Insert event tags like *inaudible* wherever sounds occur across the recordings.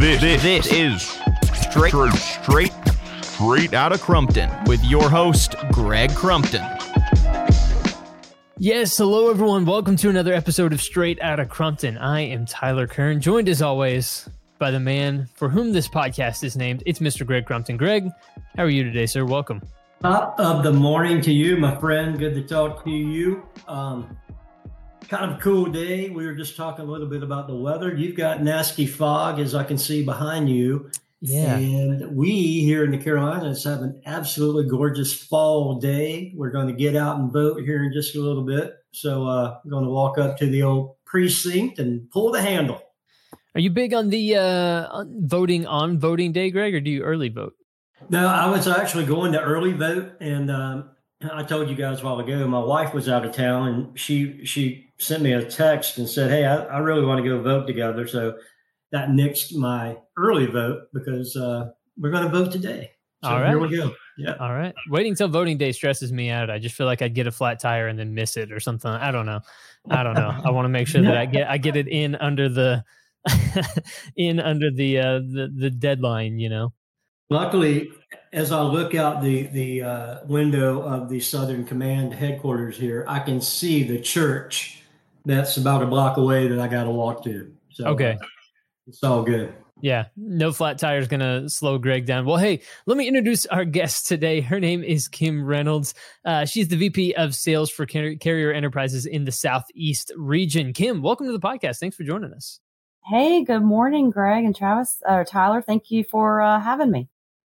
This, this, this is straight, straight, straight out of Crumpton with your host, Greg Crumpton. Yes, hello everyone. Welcome to another episode of Straight Outta Crumpton. I am Tyler Kern, joined as always by the man for whom this podcast is named. It's Mr. Greg Crumpton. Greg, how are you today, sir? Welcome. Top of the morning to you, my friend. Good to talk to you. Um, kind of a cool day. We were just talking a little bit about the weather. You've got nasty fog, as I can see behind you. Yeah. And we here in the Carolinas have an absolutely gorgeous fall day. We're going to get out and vote here in just a little bit. So uh, I'm going to walk up to the old precinct and pull the handle. Are you big on the uh, voting on voting day, Greg, or do you early vote? No, I was actually going to early vote, and um, I told you guys a while ago. My wife was out of town, and she she sent me a text and said, "Hey, I, I really want to go vote together." So that nixed my early vote because uh, we're going to vote today. So All right. here we go. Yeah. All right. Waiting till voting day stresses me out. I just feel like I'd get a flat tire and then miss it or something. I don't know. I don't know. I want to make sure that I *laughs* get I get it in under the *laughs* in under the uh the, the deadline, you know. Luckily, as I look out the the uh, window of the Southern Command headquarters here, I can see the church that's about a block away that I got to walk to. So Okay. uh, it's all good. Yeah, no flat tire is going to slow Greg down. Well, hey, let me introduce our guest today. Her name is Kim Reynolds. Uh, she's the VP of Sales for Car- Carrier Enterprises in the Southeast region. Kim, welcome to the podcast. Thanks for joining us. Hey, good morning, Greg and Travis, or Tyler. Thank you for uh, having me.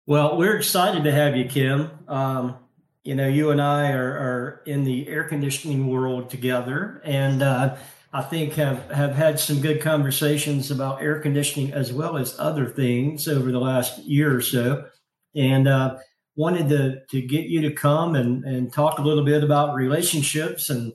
Well, we're excited to have you, Kim. Um, you know, you and I are, are in the air conditioning world together, and uh, I think have have had some good conversations about air conditioning as well as other things over the last year or so. And uh, wanted to to get you to come and and talk a little bit about relationships and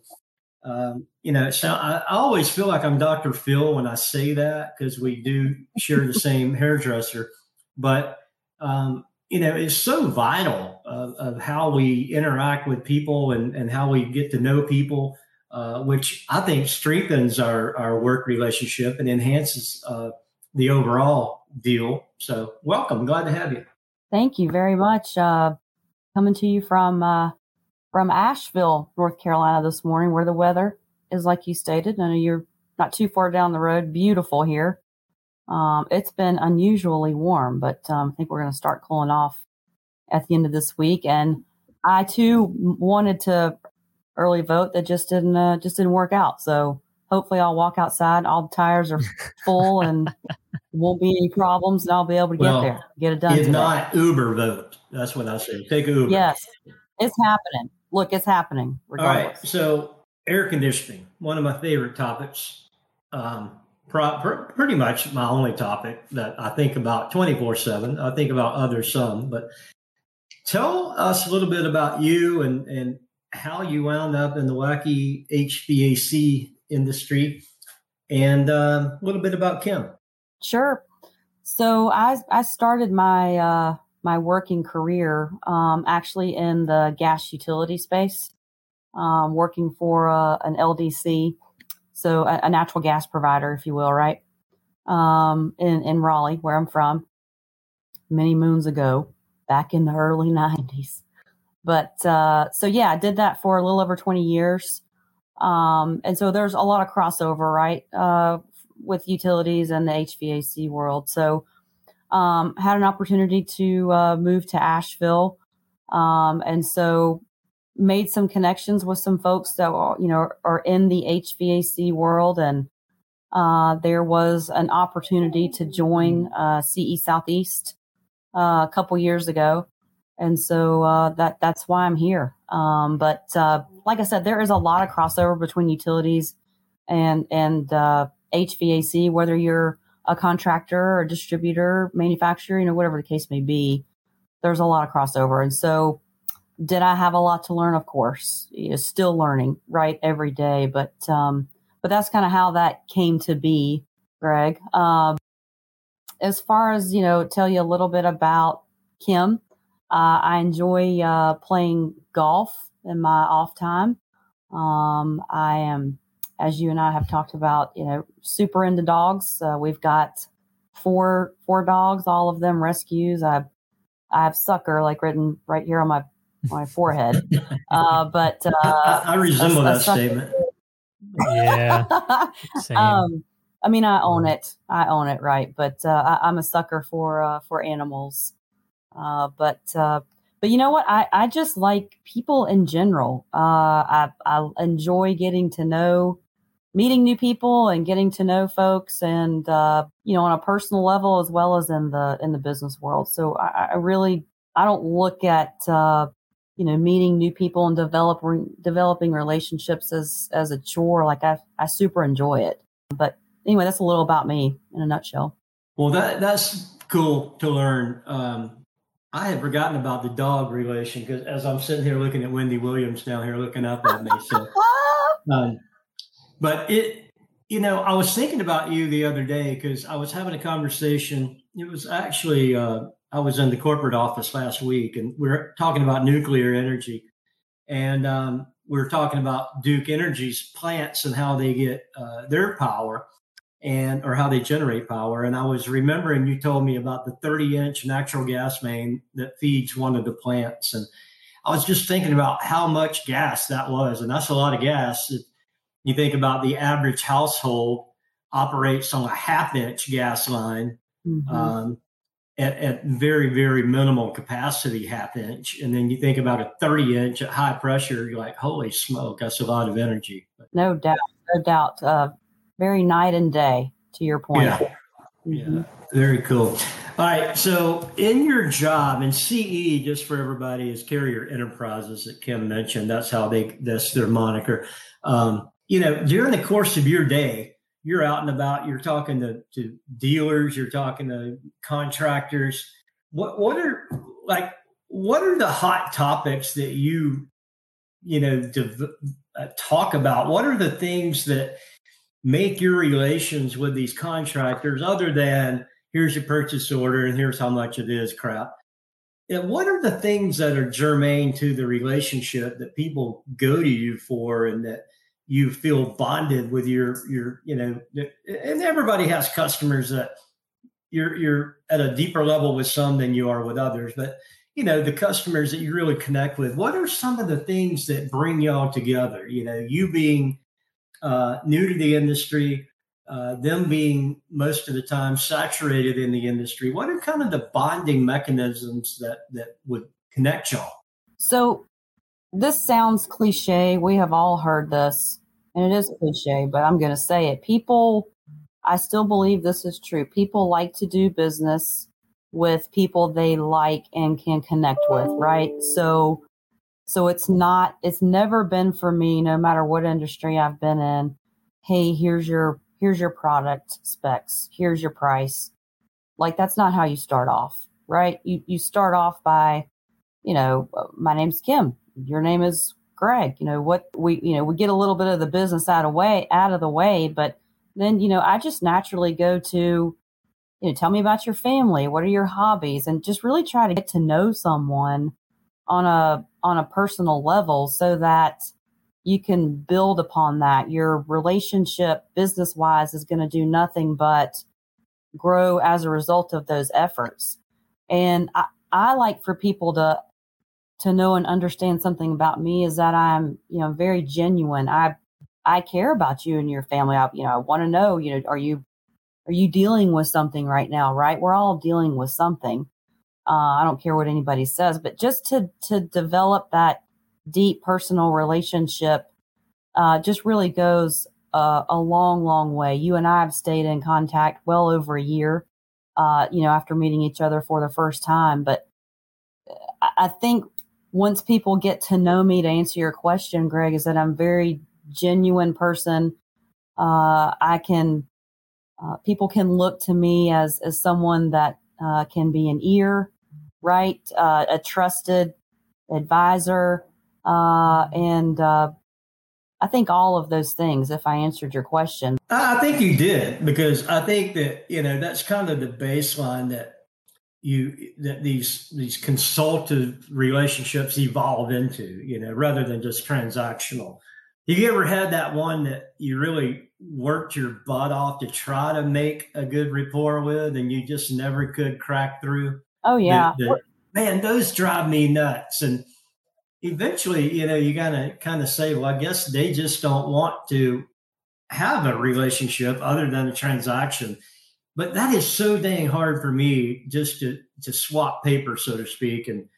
um, you know, so I, I always feel like I'm Dr. Phil when I say that because we do share the same *laughs* hairdresser, but um, you know, it's so vital of, of how we interact with people and, and how we get to know people, uh, which I think strengthens our, our work relationship and enhances uh, the overall deal. So, welcome. Glad to have you. Thank you very much. Uh, coming to you from uh, from Asheville, North Carolina, this morning, where the weather is like you stated. I know you're not too far down the road. Beautiful here. Um, it's been unusually warm, but um, I think we're going to start cooling off at the end of this week. And I too wanted to early vote that just didn't uh, just didn't work out. So hopefully, I'll walk outside. All the tires are *laughs* full and won't be any problems, and I'll be able to get there, get it done. If today. not Uber vote, that's what I say. Take Uber. Yes, it's happening. Look, it's happening. All right. So, air conditioning, one of my favorite topics. Um, pretty much my only topic that I think about 24 7. I think about others some, but tell us a little bit about you and, and how you wound up in the wacky HVAC industry and um, a little bit about Kim. Sure. So I I started my uh, my working career um, actually in the gas utility space, um, working for uh, an LDC, so a, a natural gas provider, if you will, right? Um, in in Raleigh, where I'm from, many moons ago, back in the early *laughs* '90s. But uh, so yeah, I did that for a little over 20 years. Um, and so there's a lot of crossover, right? Uh, with utilities and the HVAC world. So, um, had an opportunity to uh, move to Asheville, um, and so made some connections with some folks that are, you know are in the HVAC world, and uh, there was an opportunity to join uh, CE Southeast uh, a couple years ago, and so uh, that that's why I'm here. Um, but uh, like I said, there is a lot of crossover between utilities and and uh, HVAC, whether you're a contractor or a distributor, manufacturer, you know, whatever the case may be, there's a lot of crossover. And so, did I have a lot to learn? Of course, know, still learning, right, every day. But um, but that's kind of how that came to be, Greg. Um, as far as you know, tell you a little bit about Kim. Uh, I enjoy uh, playing golf in my off time. Um, I am, as you and I have talked about, you know, super into dogs. Uh, we've got four four dogs, all of them rescues. I I have sucker like written right here on my my forehead. Uh, but uh, I, I, resemble a, a that statement. Yeah. *laughs* um, I mean, I own it. I own it, right? But uh, I, am a sucker for uh, for animals. Uh, but uh, but you know what? I, I just like people in general. Uh, I I enjoy getting to know, meeting new people, and getting to know folks, and uh, you know, on a personal level as well as in the in the business world. So I, I really I don't look at you know meeting new people and developing developing relationships as as a chore. Like I I super enjoy it. But anyway, that's a little about me in a nutshell. Well, that that's cool to learn. Um, I had forgotten about the dog relation because as I'm sitting here looking at Wendy Williams down here looking up at me. So, *laughs* um, but it, you know, I was thinking about you the other day because I was having a conversation. It was actually uh, I was in the corporate office last week, and we are talking about nuclear energy, and um, we are talking about Duke Energy's plants and how they get uh, their power and or how they generate power. And I was remembering you told me about the 30 inch natural gas main that feeds one of the plants. And I was just thinking about how much gas that was. And that's a lot of gas. You think about the average household operates on a half inch gas line mm-hmm. um, at, at very, very minimal capacity, half inch. And then you think about a 30 inch at high pressure, you're like, holy smoke, that's a lot of energy. No doubt. No doubt. Uh, very night and day to your point. Yeah. Mm-hmm. Yeah. Very cool. All right. So, in your job in CE, just for everybody, is Carrier Enterprises that Kim mentioned. That's how they, that's their moniker. Um, you know, during the course of your day, you're out and about, you're talking to, to dealers, you're talking to contractors. What, what are like, what are the hot topics that you, you know, uh, talk about? What are the things that make your relations with these contractors other than here's your purchase order and here's how much it is crap and what are the things that are germane to the relationship that people go to you for and that you feel bonded with your your you know and everybody has customers that you're you're at a deeper level with some than you are with others but you know the customers that you really connect with what are some of the things that bring y'all together you know you being uh, new to the industry, uh, them being most of the time saturated in the industry. What are kind of the bonding mechanisms that that would connect y'all? So this sounds cliche. We have all heard this, and it is cliche, but I'm going to say it. People, I still believe this is true. People like to do business with people they like and can connect with, right? So so it's not, it's never been for me, no matter what industry I've been in. Hey, here's your, here's your product specs. Here's your price. Like that's not how you start off, right? You, you start off by, you know, my name's Kim. Your name is Greg. You know, what we, you know, we get a little bit of the business out of way, out of the way, but then, you know, I just naturally go to, you know, tell me about your family. What are your hobbies? And just really try to get to know someone on a on a personal level so that you can build upon that your relationship business wise is going to do nothing but grow as a result of those efforts and I, I like for people to to know and understand something about me is that i'm you know very genuine i i care about you and your family i you know i want to know you know are you are you dealing with something right now right we're all dealing with something uh, I don't care what anybody says, but just to to develop that deep personal relationship uh, just really goes uh, a long, long way. You and I have stayed in contact well over a year, uh, you know, after meeting each other for the first time. But I think once people get to know me, to answer your question, Greg, is that I'm very genuine person. Uh, I can, uh, people can look to me as as someone that uh, can be an ear, right? Uh, a trusted advisor, uh, and uh, I think all of those things. If I answered your question, I think you did because I think that you know that's kind of the baseline that you that these these consultative relationships evolve into. You know, rather than just transactional. Have you ever had that one that you really worked your butt off to try to make a good rapport with and you just never could crack through. Oh yeah. The, the, man, those drive me nuts. And eventually, you know, you gotta kind of say, well, I guess they just don't want to have a relationship other than a transaction. But that is so dang hard for me just to to swap paper, so to speak, and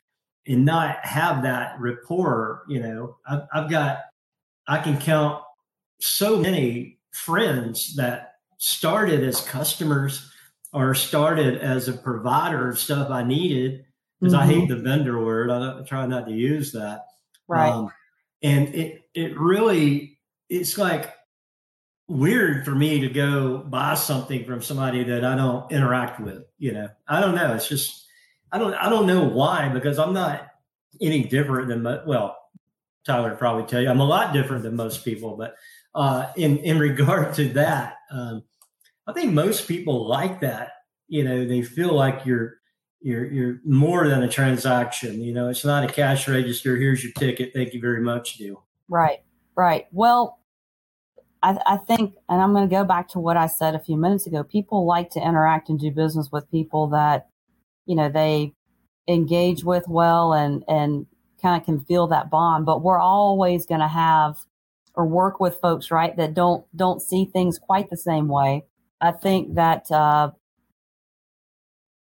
and not have that rapport. You know, I've, I've got I can count so many friends that started as customers or started as a provider of stuff I needed because mm-hmm. I hate mm-hmm. the vendor word. I, I, try not to use that. Right. Um, and it it really it's like weird for me to go buy something from somebody that I don't interact with. You know, I don't know. It's just I don't I don't know why because I'm not any different than well, Tyler probably tell you I'm a lot different than most people, but uh, in in *laughs* regard to that, um, I think most people like that. You know, they feel like you're you're you're more than a transaction. You know, it's not a cash register. Here's your ticket. Thank you very much, deal. Right, right. Well, I, I think, and I'm going to go back to what I said a few minutes ago. People like to interact and do business with people that you know they engage with well and and kind of can feel that bond. But we're always going to have or work with folks right that don't don't see things quite the same way. I think that uh,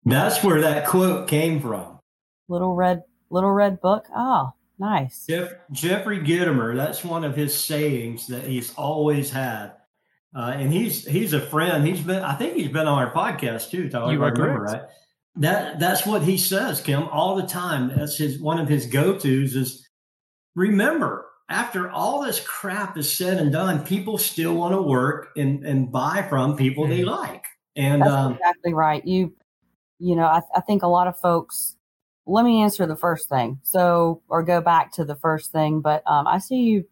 that's where that quote came from. Little red, little red book. Oh, nice. Jeff, Jeffrey Gitomer. That's one of his sayings that he's always had, uh, and he's he's a friend. He's been, I think, he's been on our podcast too. Tyler, you are remember, right? That that's what he says, Kim, all the time. That's his one of his go tos is remember after all this crap is said and done, people still want to work and, and buy from people they mm-hmm. like. And that's um, exactly right. You, you know, I, I think a lot of folks. Let me answer the first thing. So, or go back to the first thing. But um, I see you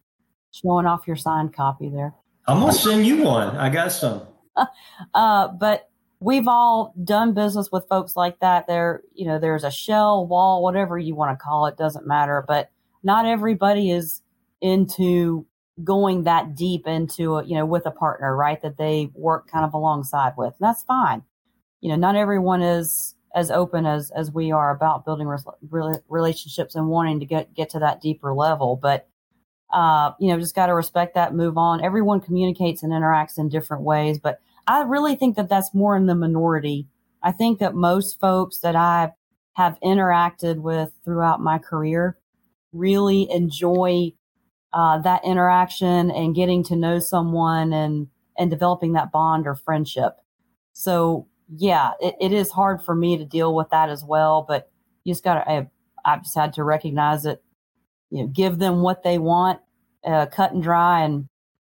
showing off your signed copy there. I'm gonna send you one. I got some. *laughs* uh, but we've all done business with folks like that. There, you know, there's a shell wall, whatever you want to call it, doesn't matter. But not everybody is into going that deep into a, you know with a partner right that they work kind of alongside with and that's fine you know not everyone is as open as as we are about building re- relationships and wanting to get get to that deeper level. But uh you know just got to respect that move on. Everyone communicates and interacts in different ways but i really think that that's more in the minority. I think that most folks that i have interacted with throughout my career really enjoy uh, that interaction and getting to know someone and and developing that bond or friendship. So yeah, it, it is hard for me to deal with that as well. But you just got to I, I've just had to recognize it. You know, give them what they want, uh, cut and dry, and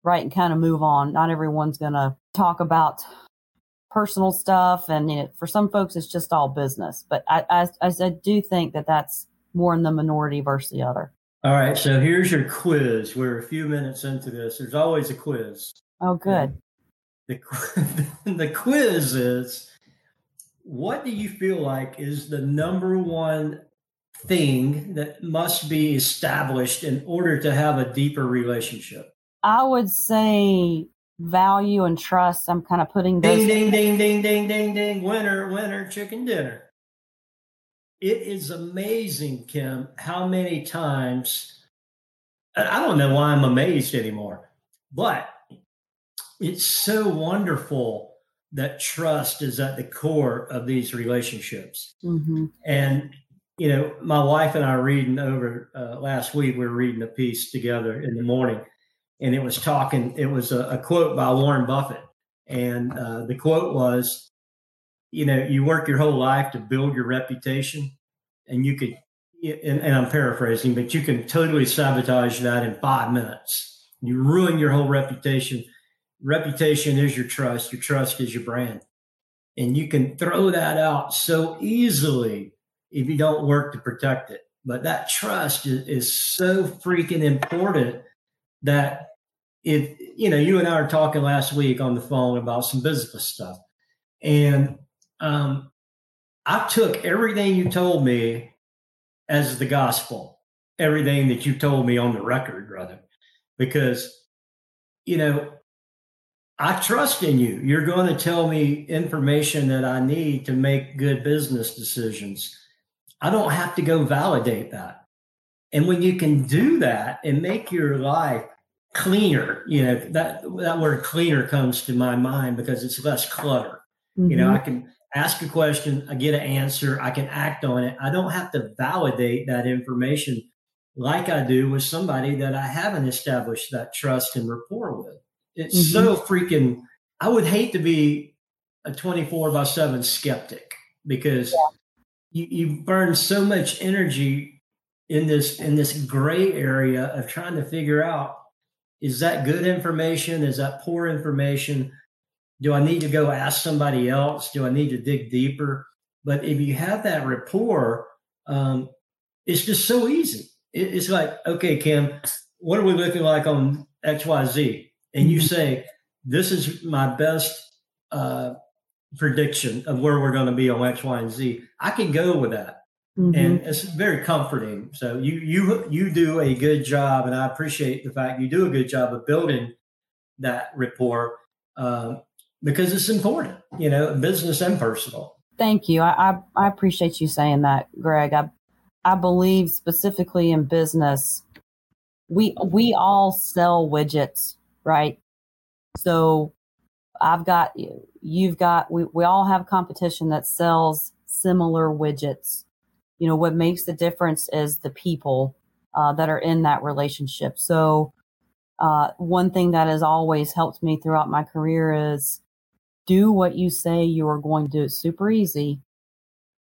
right and kind of move on. Not everyone's gonna talk about personal stuff, and you know, for some folks, it's just all business. But I, I, I do think that that's more in the minority versus the other. All right, so here's your quiz. We're a few minutes into this. There's always a quiz. Oh, good. The, *laughs* the quiz is what do you feel like is the number one thing that must be established in order to have a deeper relationship? I would say value and trust. I'm kind of putting those. Ding, ding, ding, ding, ding, ding, ding. Winner, winner, chicken dinner it is amazing, Kim, how many times I don't know why I'm amazed anymore, but it's so wonderful that trust is at the core of these relationships. Mm-hmm. And, you know, my wife and I were reading over uh, last week, we were reading a piece together in the morning, and it was talking, it was a, a quote by Warren Buffett. And uh, the quote was, you know, you work your whole life to build your reputation, and you could, and, and I'm paraphrasing, but you can totally sabotage that in five minutes. You ruin your whole reputation. Reputation is your trust. Your trust is your brand. And you can throw that out so easily if you don't work to protect it. But that trust is, is so freaking important that if, you know, you and I were talking last week on the phone about some business stuff. And um, I took everything you told me as the gospel, everything that you told me on the record, brother, because, you know, I trust in you. You're going to tell me information that I need to make good business decisions. I don't have to go validate that. And when you can do that and make your life cleaner, you know, that that word cleaner comes to my mind because it's less clutter. Mm-hmm. You know, mm-hmm. I can ask a question, I get an answer, I can act on it. I don't have to validate that information like I do with somebody that I haven't established that trust and rapport with. It's mm-hmm. so freaking, I would hate to be a 24 by 7 skeptic because yeah. you, you burn so much energy in this in this gray area of trying to figure out is that good information is that poor information do i need to go ask somebody else do i need to dig deeper but if you have that rapport um, it's just so easy it's like, okay, Kim, what are we looking like on XYZ? And you mm-hmm. say, this is my best uh, prediction of where we're going to be on X, Y, and Z. I can go with that. Mm-hmm. And it's very comforting. So you you you do a good job, and I appreciate the fact you do a good job of building that rapport uh, because it's important, you know, business and personal. Thank you. I, I, I appreciate you saying that, Greg. I I believe specifically in business, we we all sell widgets, right? So I've got you've got we, we all have competition that sells similar widgets. You know, what makes the difference is the people uh, that are in that relationship. So uh, one thing that has always helped me throughout my career is do what you say you are going to do. It's super easy.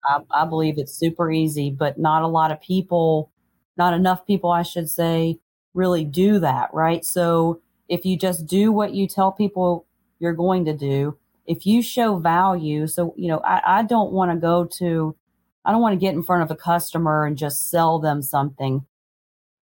I, I believe it's super easy, but not a lot of people, not enough people, I should say, really do that, right? So if you just do what you tell people you're going to do, if you show value, so, you know, I, I don't want to go to, I don't want to get in front of a customer and just sell them something.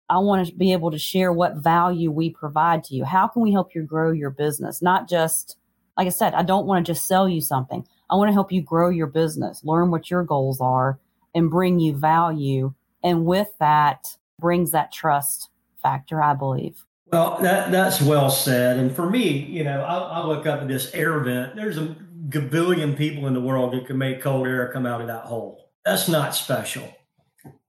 I want to be able to share what value we provide to you. How can we help you grow your business? Not just, like I said, I don't want to just sell you something. I want to help you grow your business, learn what your goals are, and bring you value. And with that brings that trust factor, I believe. Well, that that's well said. And for me, you know, I, I look up at this air vent. There's a gabillion people in the world that can make cold air come out of that hole. That's not special.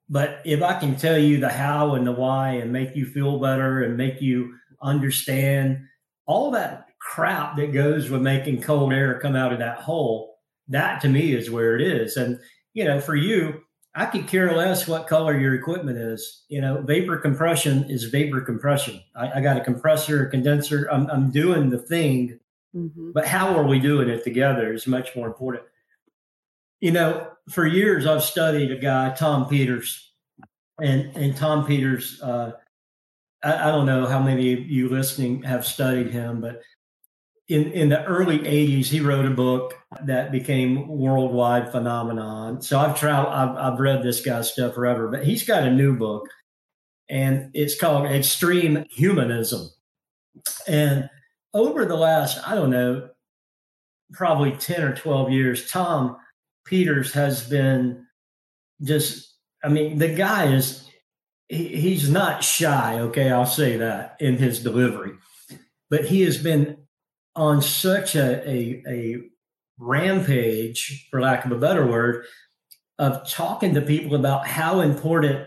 But if I can tell you the how and the why and make you feel better and make you understand all that crap that goes with making cold air come out of that hole, that to me is where it is. And, you know, for you, I could care less what color your equipment is. You know, vapor compression is vapor compression. I, I got a compressor, a condenser. I'm, I'm doing the thing, mm-hmm. but how are we doing it together is much more important. You know, for years I've studied a guy, Tom Peters, and and Tom Peters. Uh, I, I don't know how many of you listening have studied him, but in, in the early 80s, he wrote a book that became worldwide phenomenon. So I've traveled, I've, I've read this guy's stuff forever, but he's got a new book and it's called Extreme Humanism. And over the last, I don't know, probably 10 or 12 years, Tom Peters has been just, I mean, the guy is, he, he's not shy, okay, I'll say that in his delivery, but he has been on such a, a, a rampage, for lack of a better word, of talking to people about how important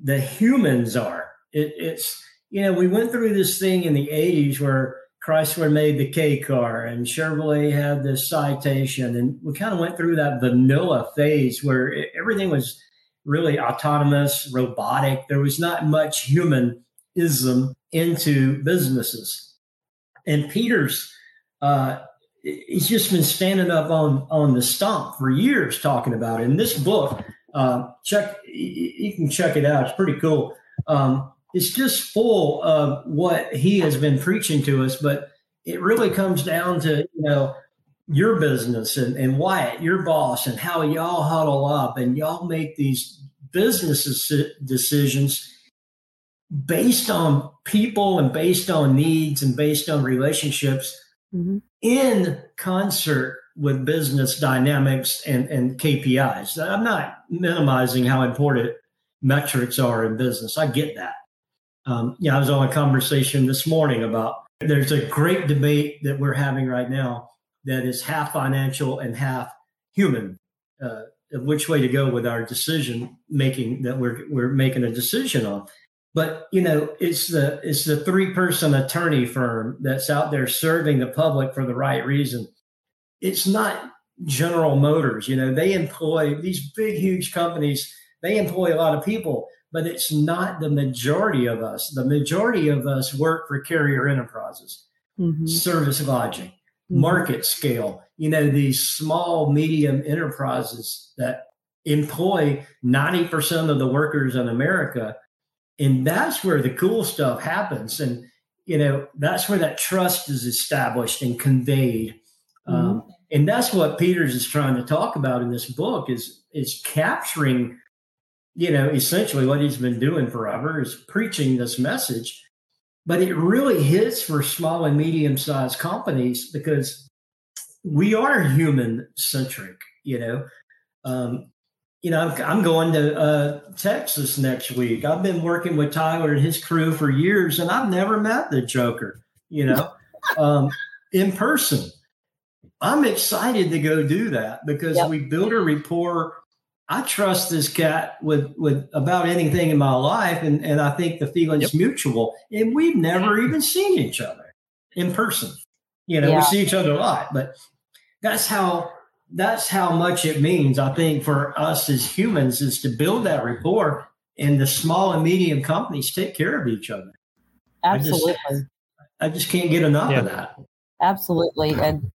the humans are. It, it's, you know, we went through this thing in the 80s where Chrysler made the K car and Chevrolet had the Citation. And we kind of went through that vanilla phase where it, everything was really autonomous, robotic. There was not much humanism into businesses. And Peters uh, he's just been standing up on on the stump for years talking about it. In this book, uh, check you can check it out. It's pretty cool. Um, it's just full of what he has been preaching to us, but it really comes down to you know your business and, and Wyatt, your boss, and how y'all huddle up and y'all make these business decisions based on people and based on needs and based on relationships mm-hmm. in concert with business dynamics and, and KPIs. I'm not minimizing how important metrics are in business. I get that. Um, yeah, I was on a conversation this morning about There's a great debate that we're having right now that is half financial and half human. Uh, which way to go with our decision making that we're we're making a decision on. But you know, it's the it's the three person attorney firm that's out there serving the public for the right reason. It's not General Motors. You know, they employ these big, huge companies. They employ a lot of people, but it's not the majority of us. The majority of us work for carrier enterprises, mm-hmm. Service Logic mm-hmm. market scale. You know, these small, medium enterprises that employ 90% of the workers in America. And that's where the cool stuff happens. And, you know, that's where that trust is established and conveyed. Mm-hmm. Um, and that's what Peters is trying to talk about in this book is is capturing, you know, essentially what he's been doing forever is preaching this message. But it really hits for small and medium sized companies because we are human centric, you know. Um, you know, I'm, going to uh, Texas next week. I've been working with Tyler and his crew for years, and I've never met the Joker, you know, *laughs* um, in person. I'm excited to go do that because yep. we build a rapport. I trust this cat with with about anything in my life, and and I think the feeling's yep. mutual. And we've never even seen each other in person. You know, yeah. we see each other a lot, but that's how that's how much it means. I think for us as humans is to build that rapport, and the small and medium companies take care of each other. Absolutely. I just, I just can't get enough yeah. of that. Absolutely, and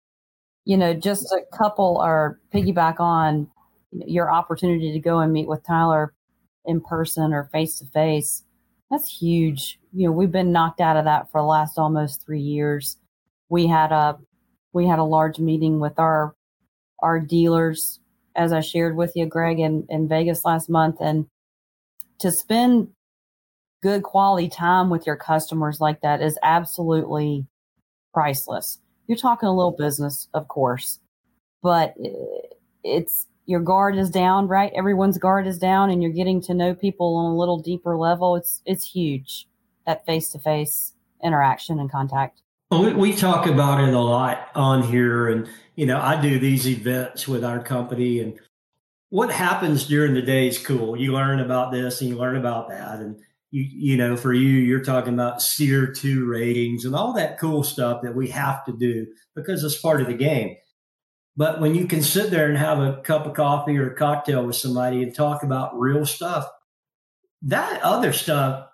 you know, just a couple or piggyback on your opportunity to go and meet with Tyler in person or face to face. That's huge. You know, we've been knocked out of that for the last almost three years. We had a we had a large meeting with our our dealers, as I shared with you, Greg, in, in Vegas last month, and to spend good quality time with your customers like that is absolutely priceless. You're talking a little business, of course, but it's your guard is down, right? Everyone's guard is down, and you're getting to know people on a little deeper level. It's it's huge that face to face interaction and contact. We, we talk about it a lot on here, and you know, I do these events with our company, and what happens during the day is cool. You learn about this and you learn about that, and you you know for you you're talking about SEER 2 ratings and all that cool stuff that we have to do because it's part of the game but when you can sit there and have a cup of coffee or a cocktail with somebody and talk about real stuff that other stuff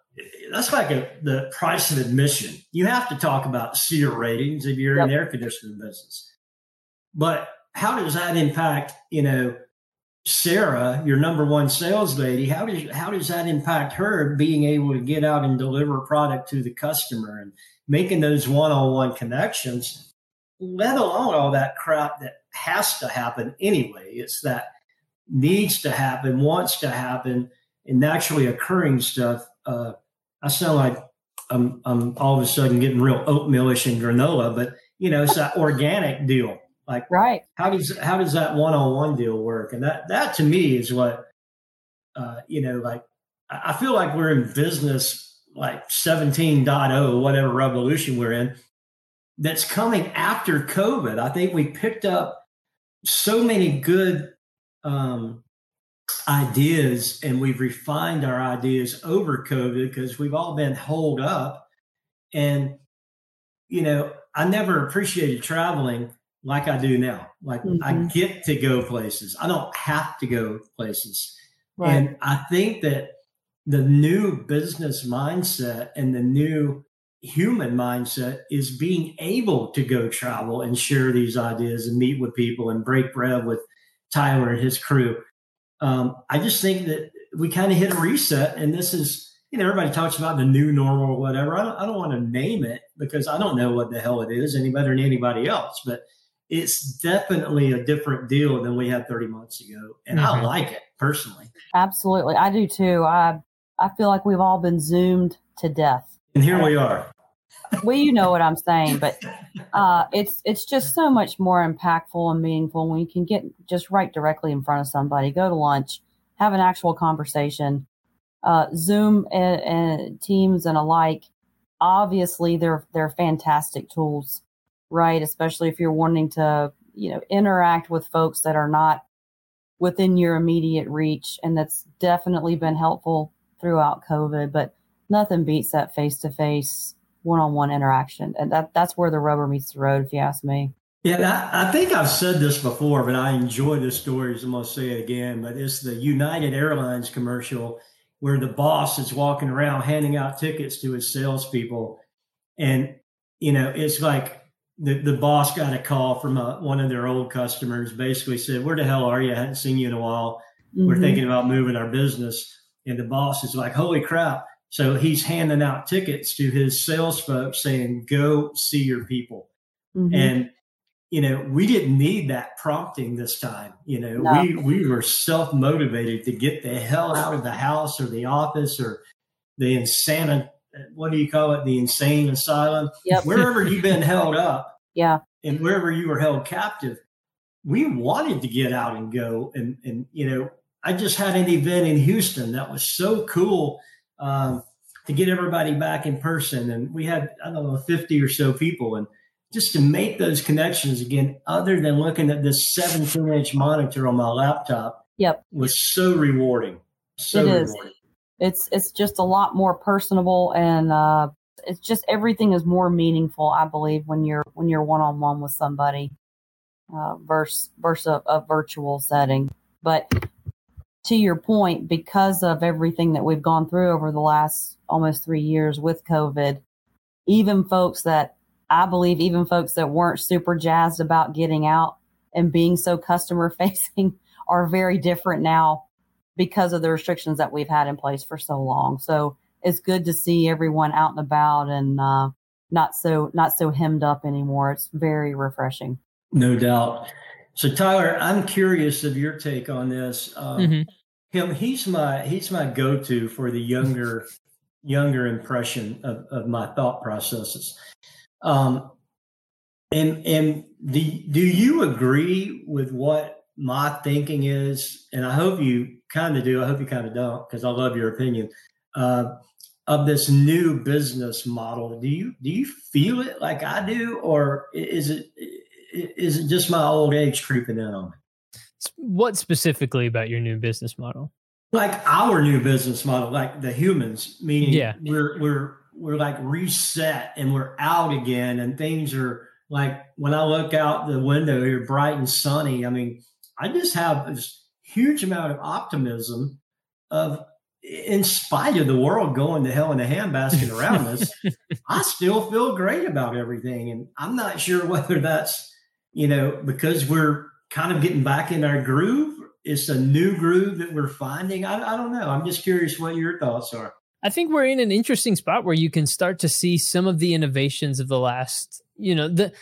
that's like a, the price of admission you have to talk about SEER ratings if you're yep. in the air conditioning business but how does that impact you know Sarah, your number one sales lady, how does how does that impact her being able to get out and deliver product to the customer and making those one-on-one connections, let alone all that crap that has to happen anyway. It's that needs to happen, wants to happen, and naturally occurring stuff. Uh, I sound like I'm, I'm all of a sudden getting real oatmealish and granola, but you know, it's that organic deal. Like, right? How does how does that one on one deal work? And that that to me is what, uh, you know, like I feel like we're in business like 17.0, whatever revolution we're in, that's coming after COVID. I think we picked up so many good um, ideas and we've refined our ideas over COVID because we've all been holed up. And, you know, I never appreciated traveling like I do now. Like mm-hmm. I get to go places. I don't have to go places. Right. And I think that the new business mindset and the new human mindset is being able to go travel and share these ideas and meet with people and break bread with Tyler and his crew. Um, I just think that we kind of hit a reset, and this is you know everybody talks about the new normal or whatever. I don't, I don't want to name it because I don't know what the hell it is any better than anybody else, but it's definitely a different deal than we had 30 months ago. And mm-hmm. I like it personally. Absolutely. I do too. I I feel like we've all been zoomed to death. And here we are. Well, you know what I'm saying, but uh, it's it's just so much more impactful and meaningful when you can get just right directly in front of somebody, go to lunch, have an actual conversation. Uh, Zoom and, and Teams and alike obviously they're they're fantastic tools, right? Especially if you're wanting to, you know, interact with folks that are not within your immediate reach. And that's definitely been helpful throughout COVID, but nothing beats that face to face one on one interaction. And that that's where the rubber meets the road, if you ask me. Yeah, I, I, think I've said this before, but I enjoy this story, so I'm going to say it again. But it's the United Airlines commercial where the boss is walking around handing out tickets to his salespeople. And, you know, it's like the, the boss got a call from a, one of their old customers, basically said, Where the hell are you? I hadn't seen you in a while. Mm-hmm. We're thinking about moving our business. And the boss is like, Holy crap. So he's handing out tickets to his sales folks saying, Go see your people. Mm-hmm. And you know, we didn't need that prompting this time. You know, no. we we were self motivated to get the hell out of the house or the office or the insane what do you call it? The insane asylum. Yep. Wherever you've been *laughs* held up. Yeah. And wherever you were held captive, we wanted to get out and go. And and you know, I just had an event in Houston that was so cool. Um, to get everybody back in person. And we had, I don't know, 50 or so people. And just to make those connections again, other than looking at this 17 inch monitor on my laptop, yep, was so rewarding. So it is. Rewarding. It's it's just a lot more personable and uh, it's just everything is more meaningful. I believe when you're when you're one on one with somebody uh, versus versus a, a virtual setting. But to your point, because of everything that we've gone through over the last almost three years with COVID, even folks that I believe even folks that weren't super jazzed about getting out and being so customer *laughs* facing are very different now because of the restrictions that we've had in place for so long. So it's good to see everyone out and about and uh, not so not so hemmed up anymore. It's very refreshing. No doubt. So Tyler, I'm curious of your take on this. Um, mm-hmm. Him, he's my he's my go to for the younger younger impression of, of my thought processes. Um, and and do do you agree with what my thinking is? And I hope you kind of do. I hope you kind of don't, because I love your opinion uh, of this new business model. Do you do you feel it like I do, or is it is it just my old age creeping in on me? What specifically about your new business model? Like our new business model, like the humans, meaning yeah. we're we're we're like reset and we're out again and things are like when I look out the window here bright and sunny, I mean, I just have this huge amount of optimism of in spite of the world going to hell in a handbasket around us, *laughs* I still feel great about everything. And I'm not sure *laughs* whether that's, you know, because we're kind of getting back in our groove. It's a new groove that we're finding. I, I don't know. I'm just curious what your thoughts are. I think we're in an interesting spot where you can start to see some of the innovations of the last, you know, the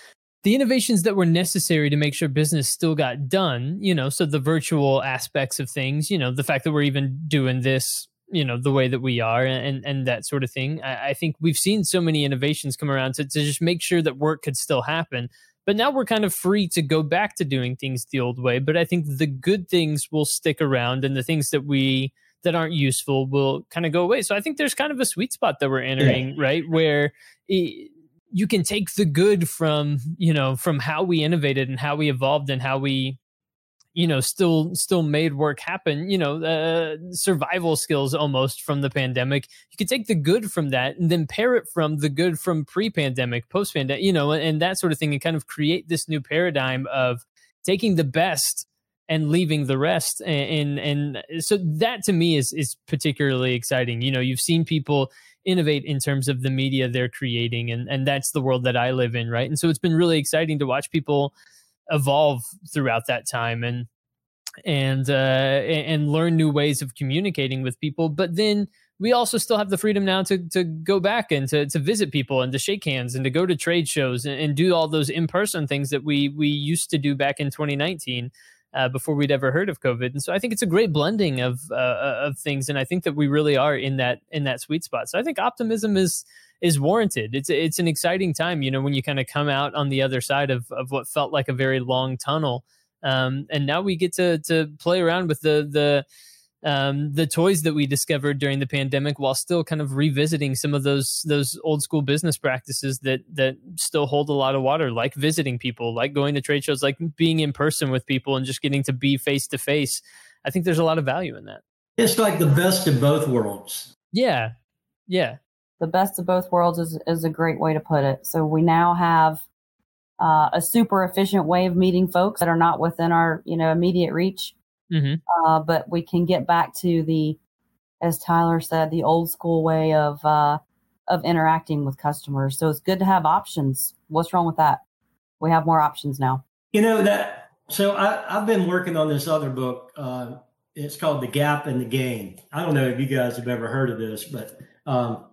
the innovations that were necessary to make sure business still got done, you know, so the virtual aspects of things, you know, the fact that we're even doing this, you know, the way that we are and and that sort of thing. I, I think we've seen so many innovations come around to, to just make sure that work could still happen. But now we're kind of free to go back to doing things the old way. But I think the good things will stick around and the things that we that aren't useful will kind of go away. So I think there's kind of a sweet spot that we're entering, yeah. right? Where it, you can take the good from, you know, from how we innovated and how we evolved and how we you know still still made work happen you know uh, survival skills almost from the pandemic. You could take the good from that and then pair it from the good from pre-pandemic post-pandemic you know and, and that sort of thing and kind of create this new paradigm of taking the best and leaving the rest and, and and so that to me is is particularly exciting. You know you've seen people innovate in terms of the media they're creating and and that's the world that I live in right? And so it's been really exciting to watch people evolve throughout that time and and uh and learn new ways of communicating with people but then we also still have the freedom now to to go back and to to visit people and to shake hands and to go to trade shows and, and do all those in person things that we we used to do back in 2019 uh, before we'd ever heard of COVID. And so I think it's a great blending of uh, of things, and I think that we really are in that in that sweet spot. So I think optimism is is warranted. It's it's an exciting time, you know, when you kind of come out on the other side of of what felt like a very long tunnel, um, and now we get to to play around with the the um, the toys that we discovered during the pandemic, while still kind of revisiting some of those those old school business practices that that still hold a lot of water, like visiting people, like going to trade shows, like being in person with people, and just getting to be face to face. I think there's a lot of value in that. It's like the best of both worlds. Yeah, yeah. The best of both worlds is is a great way to put it. So we now have uh, a super efficient way of meeting folks that are not within our you know immediate reach Mm-hmm. Uh, but we can get back to the, as Tyler said, the old school way of uh, of interacting with customers. So it's good to have options. What's wrong with that? We have more options now. You know that. So I, have been working on this other book. Uh, it's called The Gap and the Gain. I don't know if you guys have ever heard of this, but um,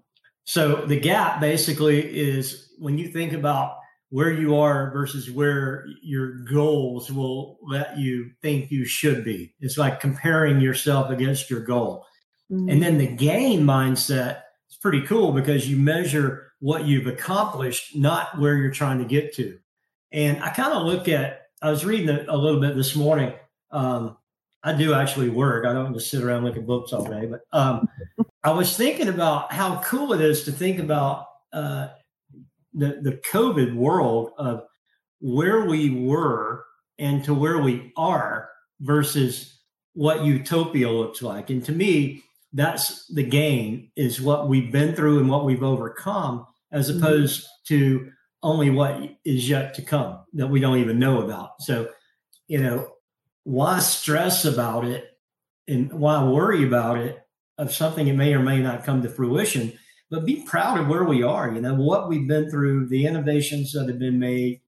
so the gap basically is when you think about where you are versus where your goals will let you think you should be. It's like comparing yourself against your goal. Mm-hmm. And then the gain mindset is pretty cool because you measure what you've accomplished, not where you're trying to get to. And I kind of look at, I was reading a, a little bit this morning. Um, I do actually work. I don't just sit around looking books all day, but um, I was thinking about how cool it is to think about uh, the, the COVID world of where we were and to where we are versus what utopia looks like. And to me, that's the gain is what we've been through and what we've overcome, as mm-hmm. opposed mm-hmm. to only what is yet to come that we don't even know about. So, you know, why stress about it and why worry about it of something that may or may not come to fruition but be proud of where we are, you know, what we've been through, the innovations that have been made,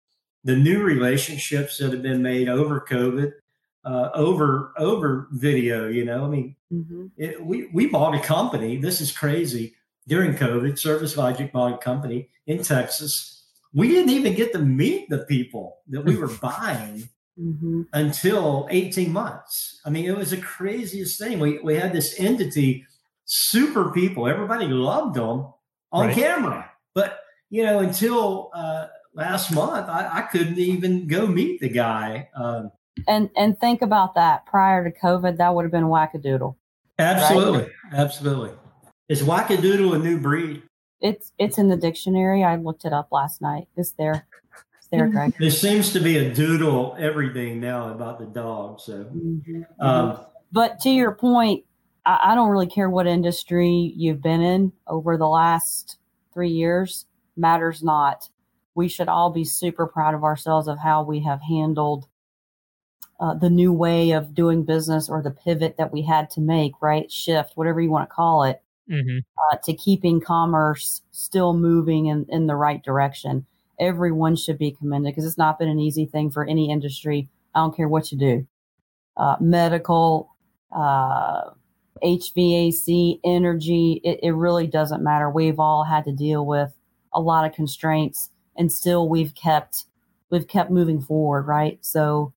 the new relationships that have been made over COVID, uh, over over video, you know. I mean, mm-hmm. it, we, we bought a company, this is crazy, during COVID, Service Logic bought a company in Texas. We didn't even get to meet the people that we *laughs* were buying mm-hmm. until 18 months. I mean, it was the craziest thing. We, we had this entity super people. Everybody loved them on right. camera. But, you know, until uh, last month, I, I, couldn't even go meet the guy. Um, and and think about that. Prior to COVID, that would have been wackadoodle. Absolutely, right? absolutely. Is wackadoodle a new breed? It's it's in the dictionary. I looked it up last night. It's there. It's there, Greg. There seems to be a doodle everything now about the dog. So, mm-hmm. um, but to your point, I, I don't really care what industry you've been in over the last three years, matters not. We should all be super proud of ourselves of how we have handled uh, the new way of doing business or the pivot that we had to make, right? Shift, whatever you want to call it, mm-hmm. uh, to keeping commerce still moving in, in the right direction. Everyone should be commended because it's not been an easy thing for any industry. I don't care what you do. Uh, medical, uh, HVAC, energy, it, it really doesn't matter. We've all had to deal with a lot of constraints and still we've kept we've kept moving forward, right? So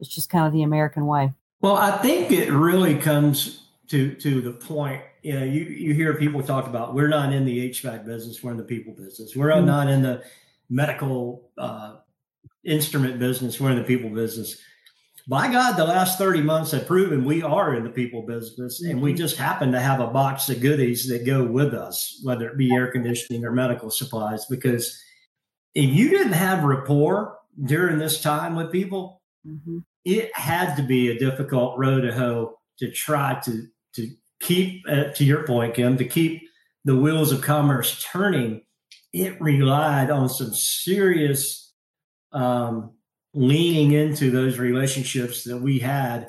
it's just kind of the American way. Well, I think it really comes to to the point. You know, you you hear people talk about we're not in the HVAC business, we're in the people business. We're mm-hmm. not in the medical uh, instrument business, we're in the people business by God, the last 30 months have proven we are in the people business and we mm-hmm. just happen to have a box of goodies that go with us, whether it be air conditioning or medical supplies. Because if you didn't have rapport during this time with people, mm-hmm. it had to be a difficult road to hoe to try to, to keep, uh, to your point, Kim, to keep the wheels of commerce turning. It relied on some serious um, leaning into those relationships that we had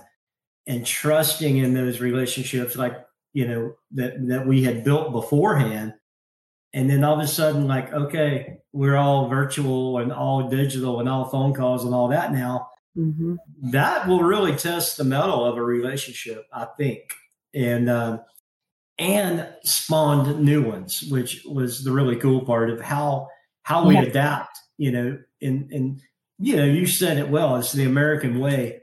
and trusting in those relationships like you know that that we had built beforehand. And then all of a sudden like okay we're all virtual and all digital and all phone calls and all that now. Mm-hmm. that will really test the mettle of a relationship i think. And uh, and spawned new ones which was the really cool part of how how we yeah. adapt you know and and you know, you said it well. It's the American way.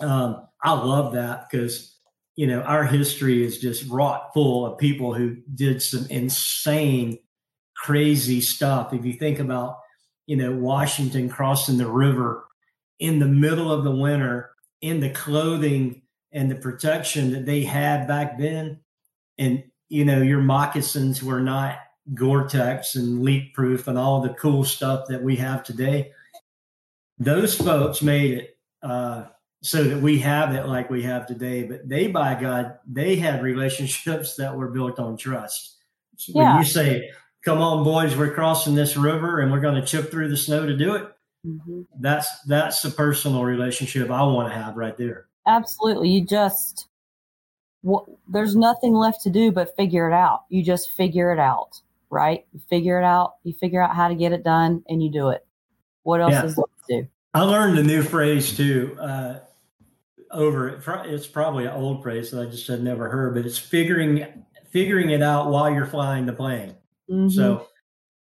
Um, I love that because you know our history is just wrought full of people who did some insane, crazy stuff. If you think about, you know, Washington crossing the river in the middle of the winter in the clothing and the protection that they had back then. And, you know, your moccasins were not Gore-Tex and leak proof and all the cool stuff that we have today. Those folks made it uh, so that we have it like we have today. But they, by God, they had relationships that were built on trust. So yeah. When you say, "Come on, boys, we're crossing this river and we're going to chip through the snow to do it," mm-hmm. that's that's the personal relationship I want to have right there. Absolutely, you just well, there's nothing left to do but figure it out. You just figure it out, right? You figure it out. You figure out how to get it done, and you do it. What else yeah. is left to do? I learned a new phrase too. Uh, over it's probably an old phrase that I just had never heard, but it's figuring figuring it out while you're flying the plane. Mm-hmm. So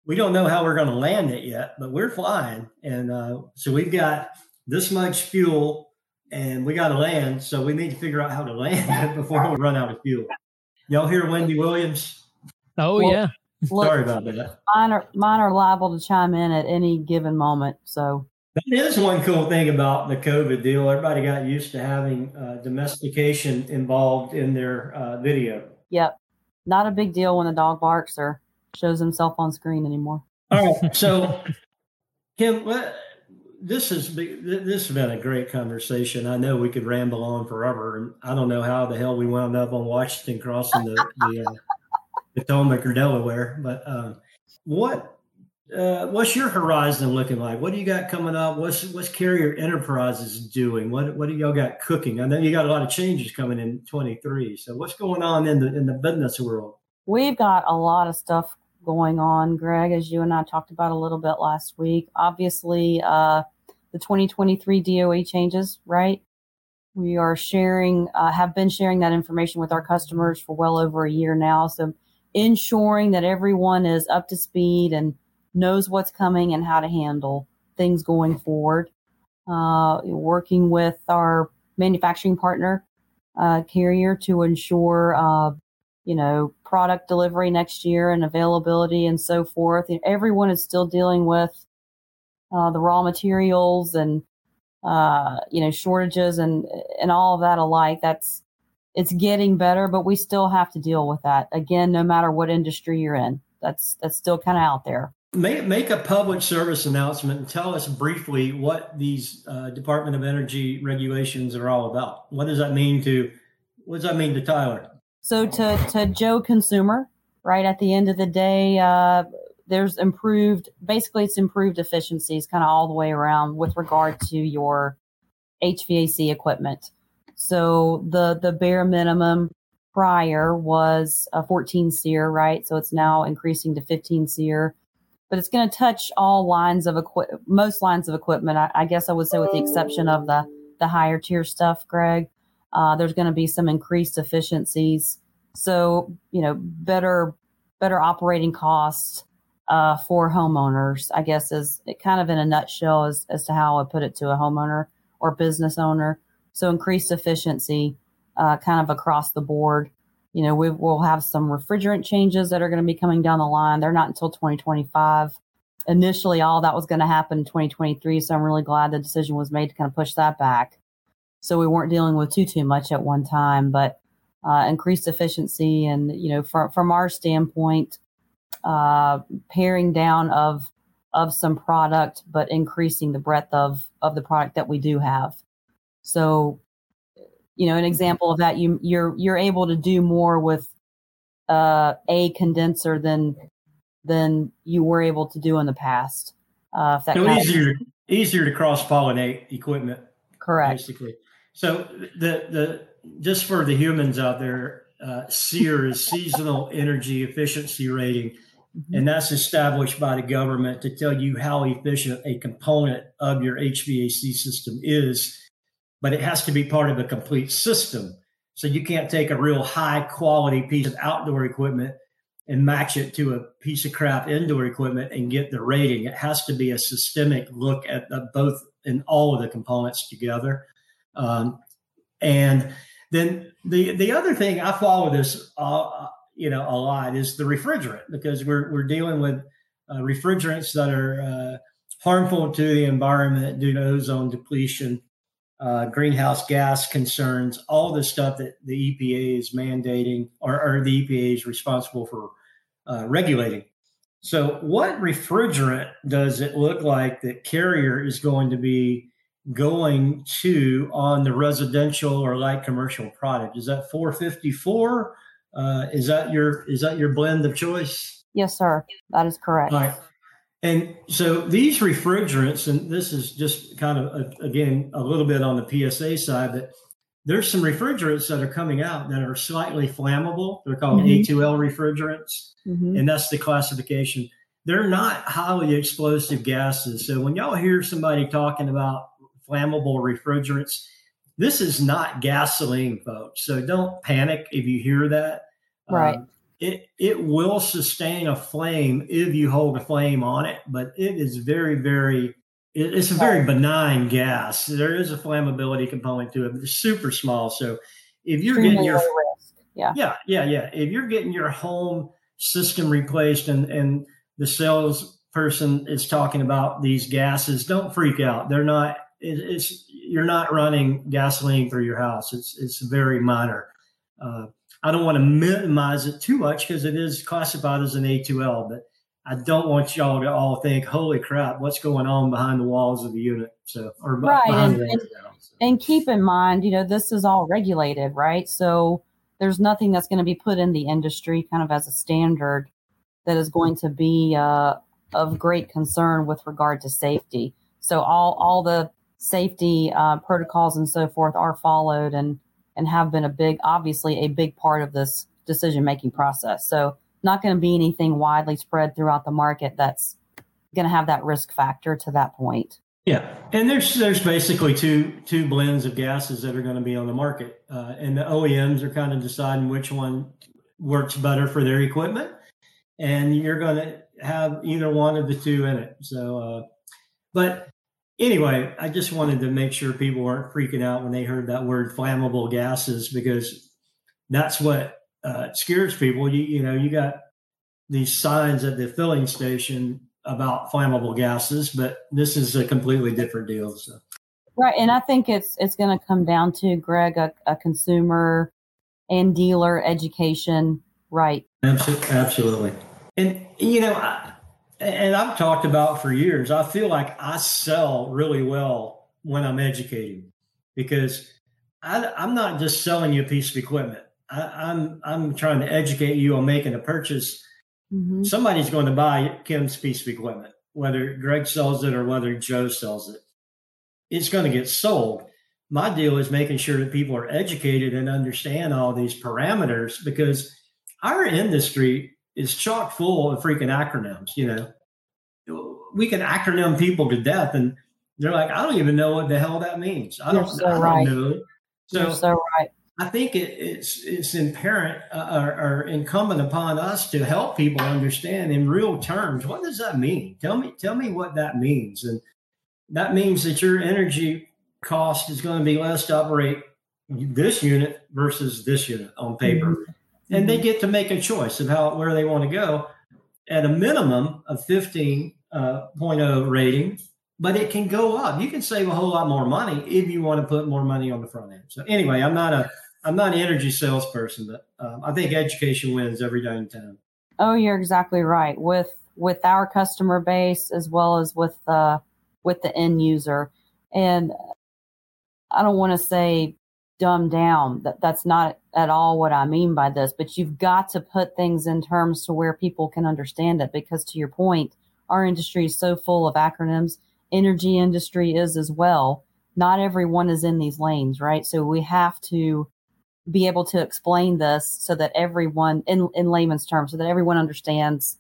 we don't know how we're going to land it yet, but we're flying, and uh, so we've got this much fuel, and we got to land. So we need to figure out how to land *laughs* before we run out of fuel. Y'all hear Wendy Williams? Oh well, yeah. Sorry about that. Mine are mine are liable to chime in at any given moment. So that is one cool thing about the COVID deal. Everybody got used to having uh, domestication involved in their uh, video. Yep. Not a big deal when the dog barks or shows himself on screen anymore. All right. So, Kim, this has been, this has been a great conversation. I know we could ramble on forever, and I don't know how the hell we wound up on Washington crossing the, the uh, Potomac or Delaware, but uh, what uh, what's your horizon looking like? What do you got coming up? What's what's Carrier Enterprises doing? What what do y'all got cooking? I know you got a lot of changes coming in 23. So what's going on in the in the business world? We've got a lot of stuff going on, Greg, as you and I talked about a little bit last week. Obviously, uh, the 2023 DOE changes, right? We are sharing, uh, have been sharing that information with our customers for well over a year now. So ensuring that everyone is up to speed and knows what's coming and how to handle things going forward. Uh, working with our manufacturing partner uh, carrier to ensure, uh, you know, product delivery next year and availability and so forth. Everyone is still dealing with uh, the raw materials and uh, you know shortages and and all of that alike. That's it's getting better, but we still have to deal with that again, no matter what industry you're in. That's that's still kind of out there. Make, make a public service announcement and tell us briefly what these uh, Department of Energy regulations are all about. What does that mean to what does that mean to Tyler? So to to Joe consumer, right at the end of the day, uh, there's improved. Basically, it's improved efficiencies, kind of all the way around with regard to your HVAC equipment. So the the bare minimum prior was a 14 SEER, right? So it's now increasing to 15 SEER but it's going to touch all lines of equipment, most lines of equipment. I, I, guess I would say, with the exception of the the higher tier stuff, Greg. Uh, there's going to be some increased efficiencies, so you know, better better operating costs uh, for homeowners. I guess is it kind of in a nutshell as as to how I put it to a homeowner or business owner. So increased efficiency, uh, kind of across the board you know, we will have some refrigerant changes that are going to be coming down the line. They're not until 2025. Initially, all that was going to happen in 2023. So I'm really glad the decision was made to kind of push that back. So we weren't dealing with too, too much at one time, but uh, increased efficiency. And, you know, from, from our standpoint, uh, paring down of of some product, but increasing the breadth of of the product that we do have. So you know, an example of that, you you're you're able to do more with uh, a condenser than than you were able to do in the past. Uh, if that so easier of, easier to cross pollinate equipment. Correct. Basically, so the the just for the humans out there, uh, SEER is seasonal energy efficiency rating. Mm-hmm. And that's established by the government to tell you how efficient a component of your HVAC system is but it has to be part of a complete system. So you can't take a real high quality piece of outdoor equipment and match it to a piece of crap indoor equipment and get the rating. It has to be a systemic look at the, both and all of the components together. Um, and then the the other thing I follow this, uh, you know, a lot is the refrigerant because we're we're dealing with uh, refrigerants that are uh, harmful to the environment due to ozone depletion uh, greenhouse gas concerns, all the stuff that the EPA is mandating or, or the EPA is responsible for uh, regulating. So, what refrigerant does it look like that Carrier is going to be going to on the residential or light commercial product? Is that 454? Uh, is that your is that your blend of choice? Yes, sir. That is correct. All right. And so these refrigerants, and this is just kind of a, again a little bit on the PSA side, that there's some refrigerants that are coming out that are slightly flammable. They're called mm-hmm. A2L refrigerants, mm-hmm. and that's the classification. They're not highly explosive gases. So when y'all hear somebody talking about flammable refrigerants, this is not gasoline, folks. So don't panic if you hear that. Right. Um, it it will sustain a flame if you hold a flame on it, but it is very very it, it's a very benign gas. There is a flammability component to it, but it's super small. So if you're getting your yeah yeah yeah yeah if you're getting your home system replaced and and the salesperson is talking about these gases, don't freak out. They're not. It, it's you're not running gasoline through your house. It's it's very minor. Uh, I don't want to minimize it too much because it is classified as an A2L, but I don't want y'all to all think, holy crap, what's going on behind the walls of the unit? So, or right. And, and, and keep in mind, you know, this is all regulated, right? So there's nothing that's going to be put in the industry kind of as a standard that is going to be uh, of great concern with regard to safety. So all, all the safety uh, protocols and so forth are followed and and have been a big, obviously, a big part of this decision making process. So, not going to be anything widely spread throughout the market that's going to have that risk factor to that point. Yeah, and there's there's basically two two blends of gases that are going to be on the market, uh, and the OEMs are kind of deciding which one works better for their equipment, and you're going to have either one of the two in it. So, uh, but anyway, I just wanted to make sure people weren't freaking out when they heard that word flammable gases because that's what uh, scares people. You, you know, you got these signs at the filling station about flammable gases, but this is a completely different deal. So. Right, and I think it's it's going to come down to Greg, a, a consumer and dealer education, right? Absolutely, and you know, I, and I've talked about for years, I feel like I sell really well when I'm educating because I, am not just selling you a piece of equipment. I, am I'm, I'm trying to educate you on making a purchase. Mm-hmm. Somebody's going to buy Kim's piece of equipment, whether Greg sells it or whether Joe sells it. It's going to get sold. My deal is making sure that people are educated and understand all these parameters because our industry is chock full of freaking acronyms. You know, we can acronym people to death, and they're like, I don't even know what the hell that means. I don't, so I don't right. know. So, You're so right. I think it, it's it's inherent uh, or, or, incumbent upon us to help people understand in real terms what does that mean. Tell me tell me what that means, and that means that your energy cost is going to be less to operate this unit versus this unit on paper. Mm-hmm and they mm-hmm. get to make a choice of how where they want to go. At a minimum of 15.0 uh, rating but it can go up. You can save a whole lot more money if you want to put more money on the front end. So anyway i'm not a i'm not an energy salesperson but um, i think education wins every day in time. Oh you're exactly right. With with our customer base as well as with uh with the end user. And i don't want to say dumb down. That that's not at all what I mean by this. But you've got to put things in terms to where people can understand it. Because to your point, our industry is so full of acronyms. Energy industry is as well. Not everyone is in these lanes, right? So we have to be able to explain this so that everyone, in in layman's terms, so that everyone understands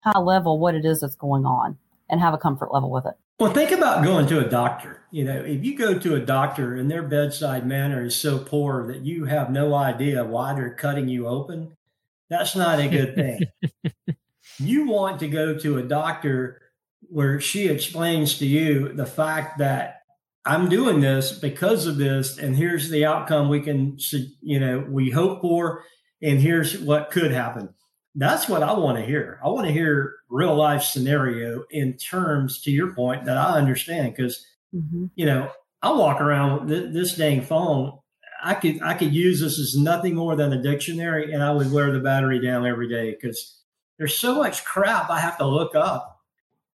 high level what it is that's going on and have a comfort level with it. Well, think about going to a doctor. You know, if you go to a doctor and their bedside manner is so poor that you have no idea why they're cutting you open, that's not a good thing. *laughs* you want to go to a doctor where she explains to you the fact that I'm doing this because of this, and here's the outcome we can, you know, we hope for, and here's what could happen that's what I want to hear. I want to hear real life scenario in terms to your point that I understand because mm-hmm. you know I walk around with this dang phone. I could I could use this as nothing more than a dictionary, and I would wear the battery down every day because there's so much crap I have to look up,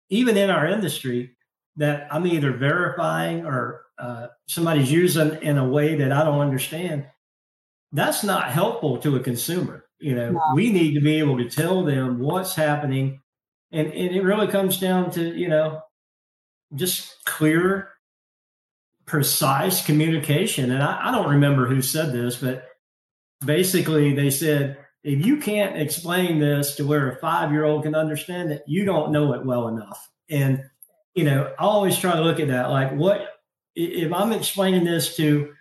even in our industry, that I'm either verifying or uh, somebody's using in a way that I don't understand. That's not helpful to a consumer. You know, no. we need to be able to tell them what's happening, and, and it really comes down to you know just clear, precise communication. And I, I don't remember who said this, but basically they said if you can't explain this to where a five year old can understand it, you don't know it well enough. And, you know, I always try to look at that like, what if I'm explaining this to,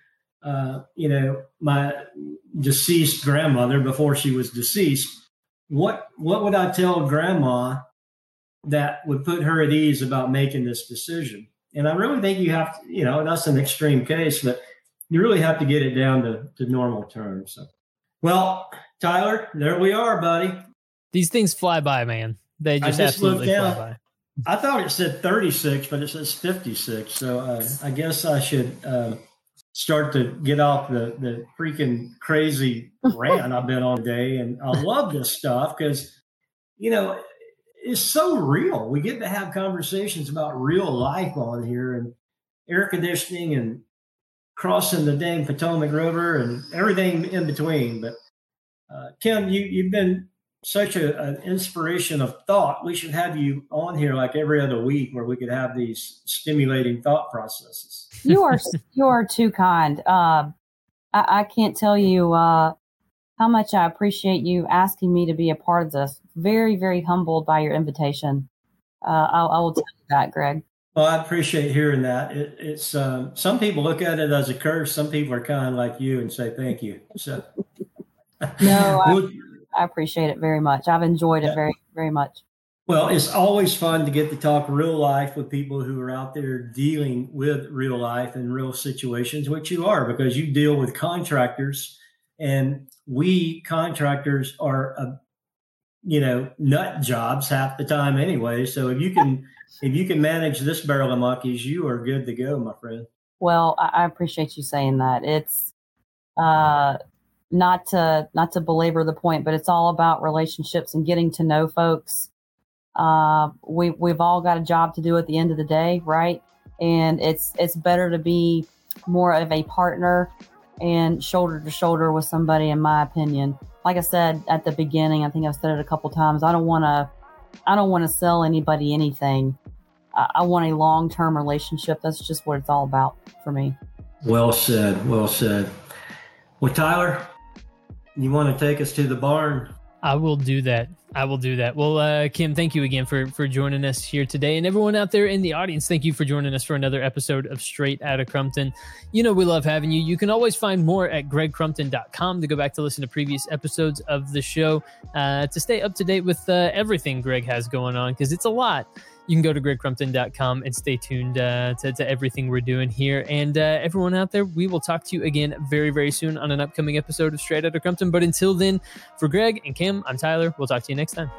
uh, you know, my deceased grandmother before she was deceased, what what would I tell grandma that would put her at ease about making this decision? And I really think you have to, you know, that's an extreme case, but you really have to get it down to, to normal terms. So, well, Tyler, there we are, buddy. These things fly by, man. They just, just absolutely fly by. I thought it said 36, but it says 56. So uh, I guess I should uh, start to get off the, the freaking crazy rant I've been on today. And I love this stuff because, you know, it's so real. We get to have conversations about real life on here and air conditioning and crossing the dang Potomac River and everything in between. But uh, Kim, you, you've been such a, an inspiration of thought. We should have you on here like every other week where we could have these stimulating thought processes. You are you are too kind. Uh, I, I, can't tell you uh, how much I appreciate you asking me to be a part of this. Very, very humbled by your invitation. Uh, I, I will tell you that, Greg. Well, I appreciate hearing that. It, it's um, some people look at it as a curse. Some people are kind like you and say thank you. So no, *laughs* I, I, appreciate it very much. I've enjoyed it very, very much. Well, it's always fun to get to talk real life with people who are out there dealing with real life and real situations, which you are because you deal with contractors, and we contractors are, uh, you know, nut jobs half the time anyway. So if you can, if you can manage this barrel of monkeys, you are good to go, my friend. Well, I appreciate you saying that. It's uh, not to not to belabor the point, but it's all about relationships and getting to know folks. Uh, we we've all got a job to do at the end of the day, right? And it's it's better to be more of a partner and shoulder to shoulder with somebody, in my opinion. Like I said at the beginning, I think I've said it a couple times. I don't want to I don't want to sell anybody anything. I, I want a long term relationship. That's just what it's all about for me. Well said. Well said. Well, Tyler, you want to take us to the barn? I will do that. I will do that. Well, uh, Kim, thank you again for for joining us here today, and everyone out there in the audience, thank you for joining us for another episode of Straight Outta Crumpton. You know we love having you. You can always find more at gregcrumpton.com to go back to listen to previous episodes of the show uh, to stay up to date with uh, everything Greg has going on because it's a lot you can go to gregcrumpton.com and stay tuned uh, to, to, everything we're doing here. And uh, everyone out there, we will talk to you again very, very soon on an upcoming episode of Straight Outta Crumpton. But until then, for Greg and Kim, I'm Tyler. We'll talk to you next time.